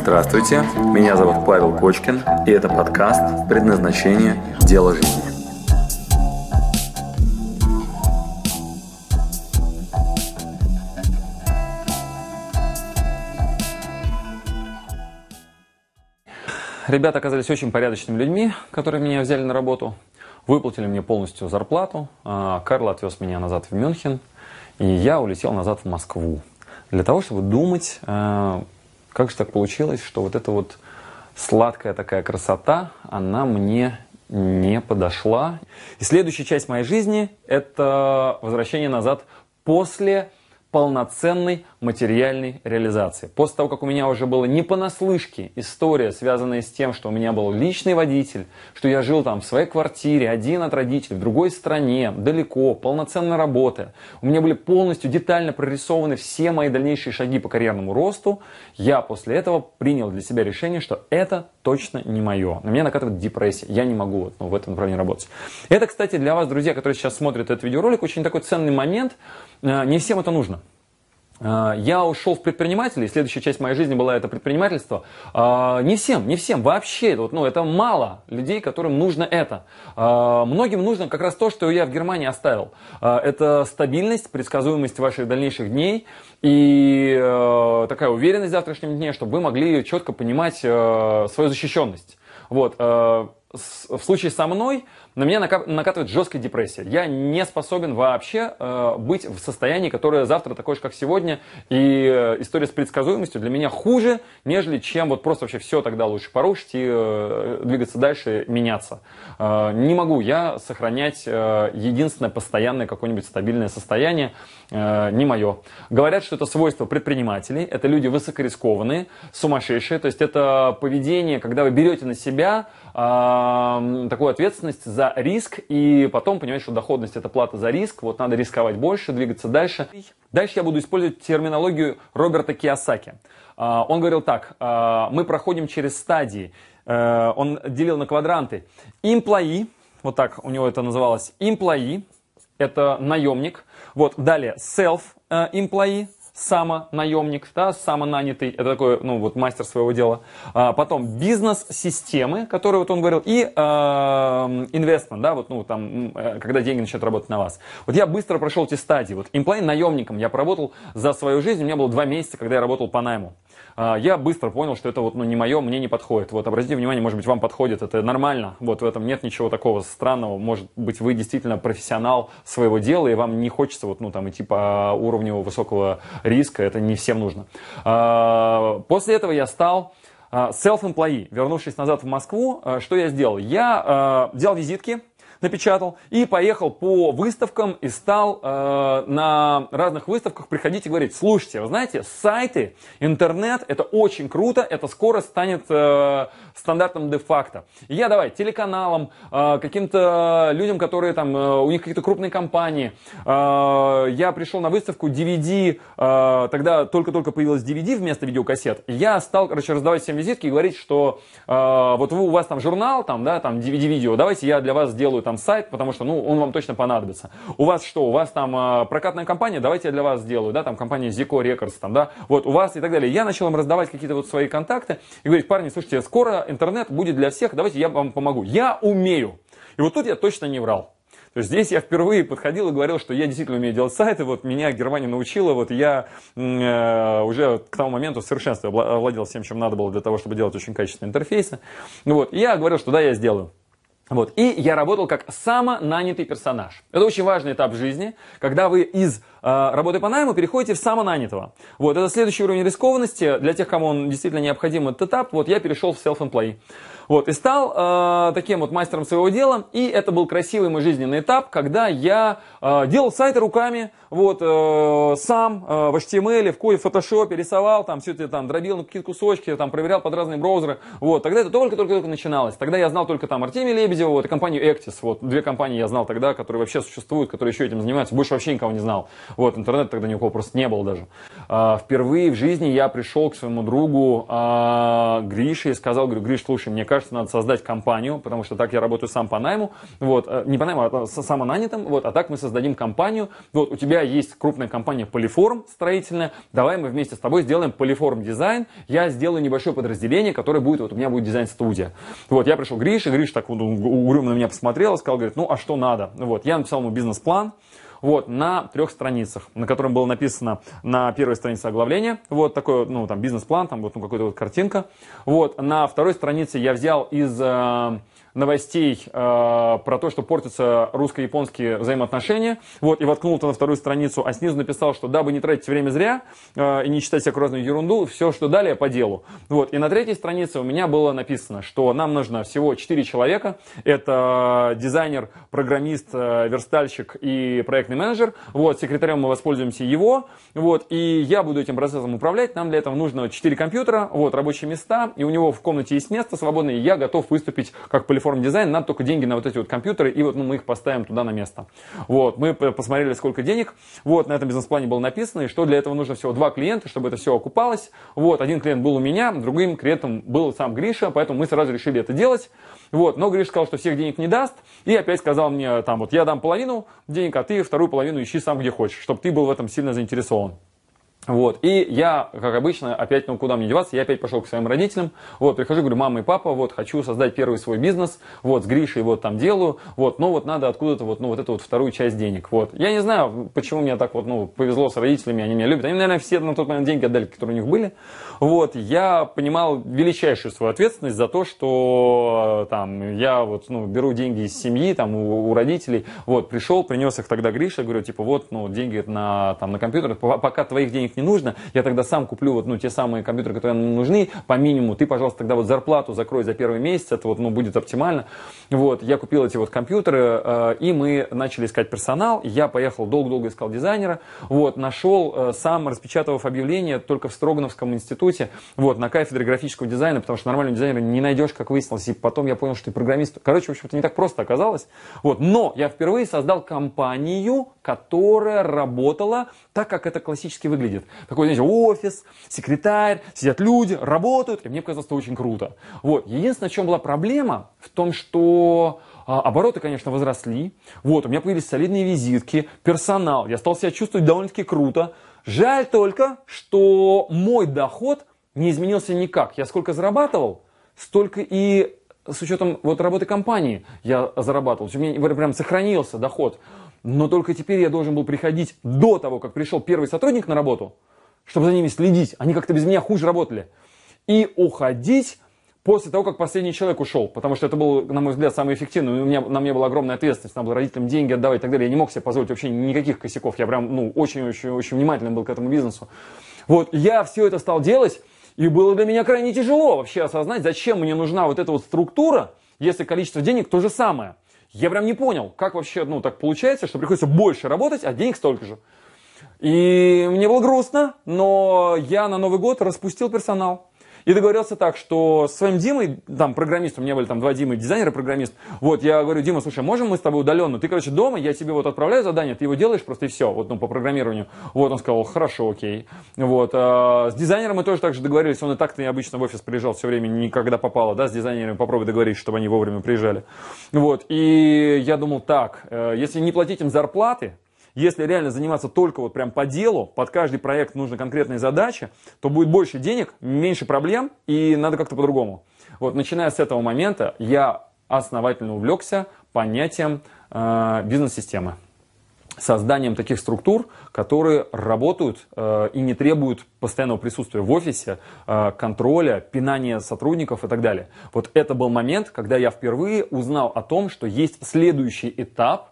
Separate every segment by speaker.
Speaker 1: Здравствуйте, меня зовут Павел Кочкин, и это подкаст «Предназначение. Дело жизни». Ребята оказались очень порядочными людьми, которые меня взяли на работу, выплатили мне полностью зарплату. А, Карл отвез меня назад в Мюнхен, и я улетел назад в Москву для того, чтобы думать, а, как же так получилось, что вот эта вот сладкая такая красота, она мне не подошла. И следующая часть моей жизни – это возвращение назад после полноценной материальной реализации. После того, как у меня уже было не понаслышке история, связанная с тем, что у меня был личный водитель, что я жил там в своей квартире, один от родителей, в другой стране, далеко, полноценно работая. У меня были полностью детально прорисованы все мои дальнейшие шаги по карьерному росту. Я после этого принял для себя решение, что это точно не мое. На меня накатывает депрессия. Я не могу ну, в этом направлении работать. Это, кстати, для вас, друзья, которые сейчас смотрят этот видеоролик, очень такой ценный момент. Э, не всем это нужно. А, я ушел в предприниматели, и следующая часть моей жизни была это предпринимательство. А, не всем, не всем, вообще, вот, ну, это мало людей, которым нужно это. А, многим нужно как раз то, что я в Германии оставил. Это стабильность, предсказуемость ваших дальнейших дней и такая уверенность в завтрашнем дне, чтобы вы могли четко понимать свою защищенность. Вот. В случае со мной на меня накатывает жесткая депрессия. Я не способен вообще э, быть в состоянии, которое завтра такое же, как сегодня. И э, история с предсказуемостью для меня хуже, нежели чем вот просто вообще все тогда лучше порушить и э, двигаться дальше, меняться. Не могу я сохранять единственное постоянное какое-нибудь стабильное состояние. Не мое. Говорят, что это свойство предпринимателей. Это люди высокорискованные, сумасшедшие. То есть это поведение, когда вы берете на себя такую ответственность за риск, и потом понимаешь, что доходность это плата за риск, вот надо рисковать больше, двигаться дальше. Дальше я буду использовать терминологию Роберта Киосаки. А, он говорил так, а, мы проходим через стадии, э, он делил на квадранты. Имплои, вот так у него это называлось, имплои, это наемник. Вот, далее self-employee, самонаемник, да, самонанятый, это такой, ну, вот мастер своего дела. А, потом бизнес-системы, которые вот он говорил, и инвестмент, да, вот, ну, там, э, когда деньги начинают работать на вас. Вот я быстро прошел эти стадии. Вот имплайн наемником я поработал за свою жизнь, у меня было два месяца, когда я работал по найму. А, я быстро понял, что это вот, ну, не мое, мне не подходит. Вот, обратите внимание, может быть, вам подходит, это нормально. Вот, в этом нет ничего такого странного. Может быть, вы действительно профессионал своего дела, и вам не хочется вот, ну, там, идти по уровню высокого риска, это не всем нужно. А, после этого я стал а, self-employee. Вернувшись назад в Москву, что я сделал? Я взял визитки, напечатал и поехал по выставкам и стал э, на разных выставках приходить и говорить, слушайте, вы знаете, сайты, интернет, это очень круто, это скоро станет э, стандартом де-факто. Я давай телеканалам, э, каким-то людям, которые там, э, у них какие-то крупные компании, э, я пришел на выставку DVD, э, тогда только-только появилась DVD вместо видеокассет, я стал, короче, раздавать всем визитки и говорить, что э, вот вы, у вас там журнал, там, да, там DVD-видео, давайте я для вас сделаю там сайт, потому что, ну, он вам точно понадобится. У вас что, у вас там э, прокатная компания, давайте я для вас сделаю, да, там компания Zico Records, там, да, вот у вас и так далее. Я начал им раздавать какие-то вот свои контакты и говорить, парни, слушайте, скоро интернет будет для всех, давайте я вам помогу. Я умею. И вот тут я точно не врал. То есть здесь я впервые подходил и говорил, что я действительно умею делать сайты, вот меня Германия научила, вот я э, уже к тому моменту в совершенстве овладел всем, чем надо было для того, чтобы делать очень качественные интерфейсы. Вот, и я говорил, что да, я сделаю. Вот. И я работал как самонанятый персонаж. Это очень важный этап жизни, когда вы из работы по найму переходите в самонанятого. Вот. Это следующий уровень рискованности. Для тех, кому он действительно необходим этот этап, вот я перешел в self-employee. Вот, и стал э, таким вот мастером своего дела. И это был красивый мой жизненный этап, когда я э, делал сайты руками, вот, э, сам э, в HTML, в коде, в Photoshop рисовал, там все это там дробил на какие-то кусочки, там проверял под разные браузеры. Вот, тогда это только-только начиналось. Тогда я знал только там Артемия Лебедева, вот, и компанию Actis. Вот, две компании я знал тогда, которые вообще существуют, которые еще этим занимаются. Больше вообще никого не знал. Вот, интернета тогда никакого просто не было даже. А, впервые в жизни я пришел к своему другу а, Грише и сказал, говорю, Гриш, слушай, мне кажется, надо создать компанию, потому что так я работаю сам по найму, вот, э, не по найму, а самонанятым, вот, а так мы создадим компанию, вот, у тебя есть крупная компания Полиформ строительная, давай мы вместе с тобой сделаем Полиформ дизайн, я сделаю небольшое подразделение, которое будет, вот у меня будет дизайн-студия. Вот, я пришел к Грише, Гриш так вот угрюмо на меня посмотрел, сказал, говорит, ну, а что надо? Вот, я написал ему бизнес-план, вот, на трех страницах, на котором было написано на первой странице оглавление, вот такой, ну, там, бизнес-план, там, вот, ну, какая-то вот картинка, вот, на второй странице я взял из э, новостей э, про то, что портятся русско-японские взаимоотношения, вот, и воткнул это на вторую страницу, а снизу написал, что дабы не тратить время зря э, и не читать всякую разную ерунду, все, что далее, по делу. Вот, и на третьей странице у меня было написано, что нам нужно всего 4 человека, это дизайнер, программист, э, верстальщик и проектный менеджер, вот, секретарем мы воспользуемся его, вот, и я буду этим процессом управлять, нам для этого нужно 4 компьютера, вот, рабочие места, и у него в комнате есть место свободное, и я готов выступить как полифон форм дизайн, надо только деньги на вот эти вот компьютеры, и вот ну, мы их поставим туда на место. Вот, мы посмотрели, сколько денег, вот, на этом бизнес-плане было написано, и что для этого нужно всего? Два клиента, чтобы это все окупалось. Вот, один клиент был у меня, другим клиентом был сам Гриша, поэтому мы сразу решили это делать. Вот, но Гриша сказал, что всех денег не даст, и опять сказал мне, там, вот, я дам половину денег, а ты вторую половину ищи сам где хочешь, чтобы ты был в этом сильно заинтересован. Вот, и я, как обычно, опять, ну, куда мне деваться, я опять пошел к своим родителям, вот, прихожу, говорю, мама и папа, вот, хочу создать первый свой бизнес, вот, с Гришей вот там делаю, вот, но вот надо откуда-то вот, ну, вот эту вот вторую часть денег, вот. Я не знаю, почему мне так вот, ну, повезло с родителями, они меня любят, они, наверное, все на тот момент деньги отдали, которые у них были, вот, я понимал величайшую свою ответственность за то, что, там, я вот, ну, беру деньги из семьи, там, у, у родителей, вот, пришел, принес их тогда Гриша, говорю, типа, вот, ну, деньги на, там, на компьютер, пока твоих денег не нужно, я тогда сам куплю вот, ну, те самые компьютеры, которые нам нужны, по минимуму, ты, пожалуйста, тогда вот зарплату закрой за первый месяц, это вот, ну, будет оптимально. Вот, я купил эти вот компьютеры, э, и мы начали искать персонал, я поехал, долго-долго искал дизайнера, вот, нашел, э, сам распечатав объявление только в Строгановском институте, вот, на кафедре графического дизайна, потому что нормального дизайнера не найдешь, как выяснилось, и потом я понял, что ты программист. Короче, в общем-то, не так просто оказалось. Вот, но я впервые создал компанию, которая работала так, как это классически выглядит. Такой, знаете, офис, секретарь, сидят люди, работают, и мне показалось это очень круто. Вот. Единственное, в чем была проблема, в том, что а, обороты, конечно, возросли. Вот, у меня появились солидные визитки, персонал. Я стал себя чувствовать довольно-таки круто. Жаль только, что мой доход не изменился никак. Я сколько зарабатывал, столько и с учетом вот работы компании я зарабатывал. У меня прям сохранился доход. Но только теперь я должен был приходить до того, как пришел первый сотрудник на работу, чтобы за ними следить. Они как-то без меня хуже работали. И уходить после того, как последний человек ушел, потому что это был, на мой взгляд, самый эффективный. У меня, на мне была огромная ответственность, надо было родителям деньги отдавать и так далее. Я не мог себе позволить вообще никаких косяков. Я прям, ну, очень-очень-очень внимательным был к этому бизнесу. Вот, я все это стал делать, и было для меня крайне тяжело вообще осознать, зачем мне нужна вот эта вот структура, если количество денег то же самое. Я прям не понял, как вообще, ну, так получается, что приходится больше работать, а денег столько же. И мне было грустно, но я на Новый год распустил персонал. И договорился так, что с своим Димой, там, программистом, у меня были там два Димы, дизайнер и программист. Вот, я говорю, Дима, слушай, можем мы с тобой удаленно? Ты, короче, дома, я тебе вот отправляю задание, ты его делаешь просто и все, вот, ну, по программированию. Вот, он сказал, хорошо, окей. Вот, а, с дизайнером мы тоже так же договорились, он и так-то обычно в офис приезжал все время, никогда попало, да, с дизайнерами попробуй договориться, чтобы они вовремя приезжали. Вот, и я думал, так, э, если не платить им зарплаты, если реально заниматься только вот прям по делу, под каждый проект нужны конкретные задачи, то будет больше денег, меньше проблем и надо как-то по-другому. Вот начиная с этого момента я основательно увлекся понятием э, бизнес-системы созданием таких структур, которые работают э, и не требуют постоянного присутствия в офисе, э, контроля, пинания сотрудников и так далее. Вот это был момент, когда я впервые узнал о том, что есть следующий этап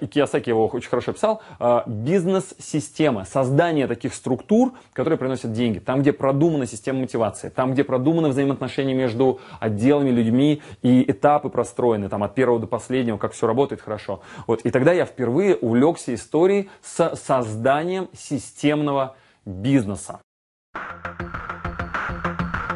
Speaker 1: и Киясаки его очень хорошо писал, э, бизнес-система, создание таких структур, которые приносят деньги. Там, где продумана система мотивации, там, где продуманы взаимоотношения между отделами, людьми и этапы простроены, там, от первого до последнего, как все работает хорошо. Вот. И тогда я впервые увлекся историей с созданием системного бизнеса.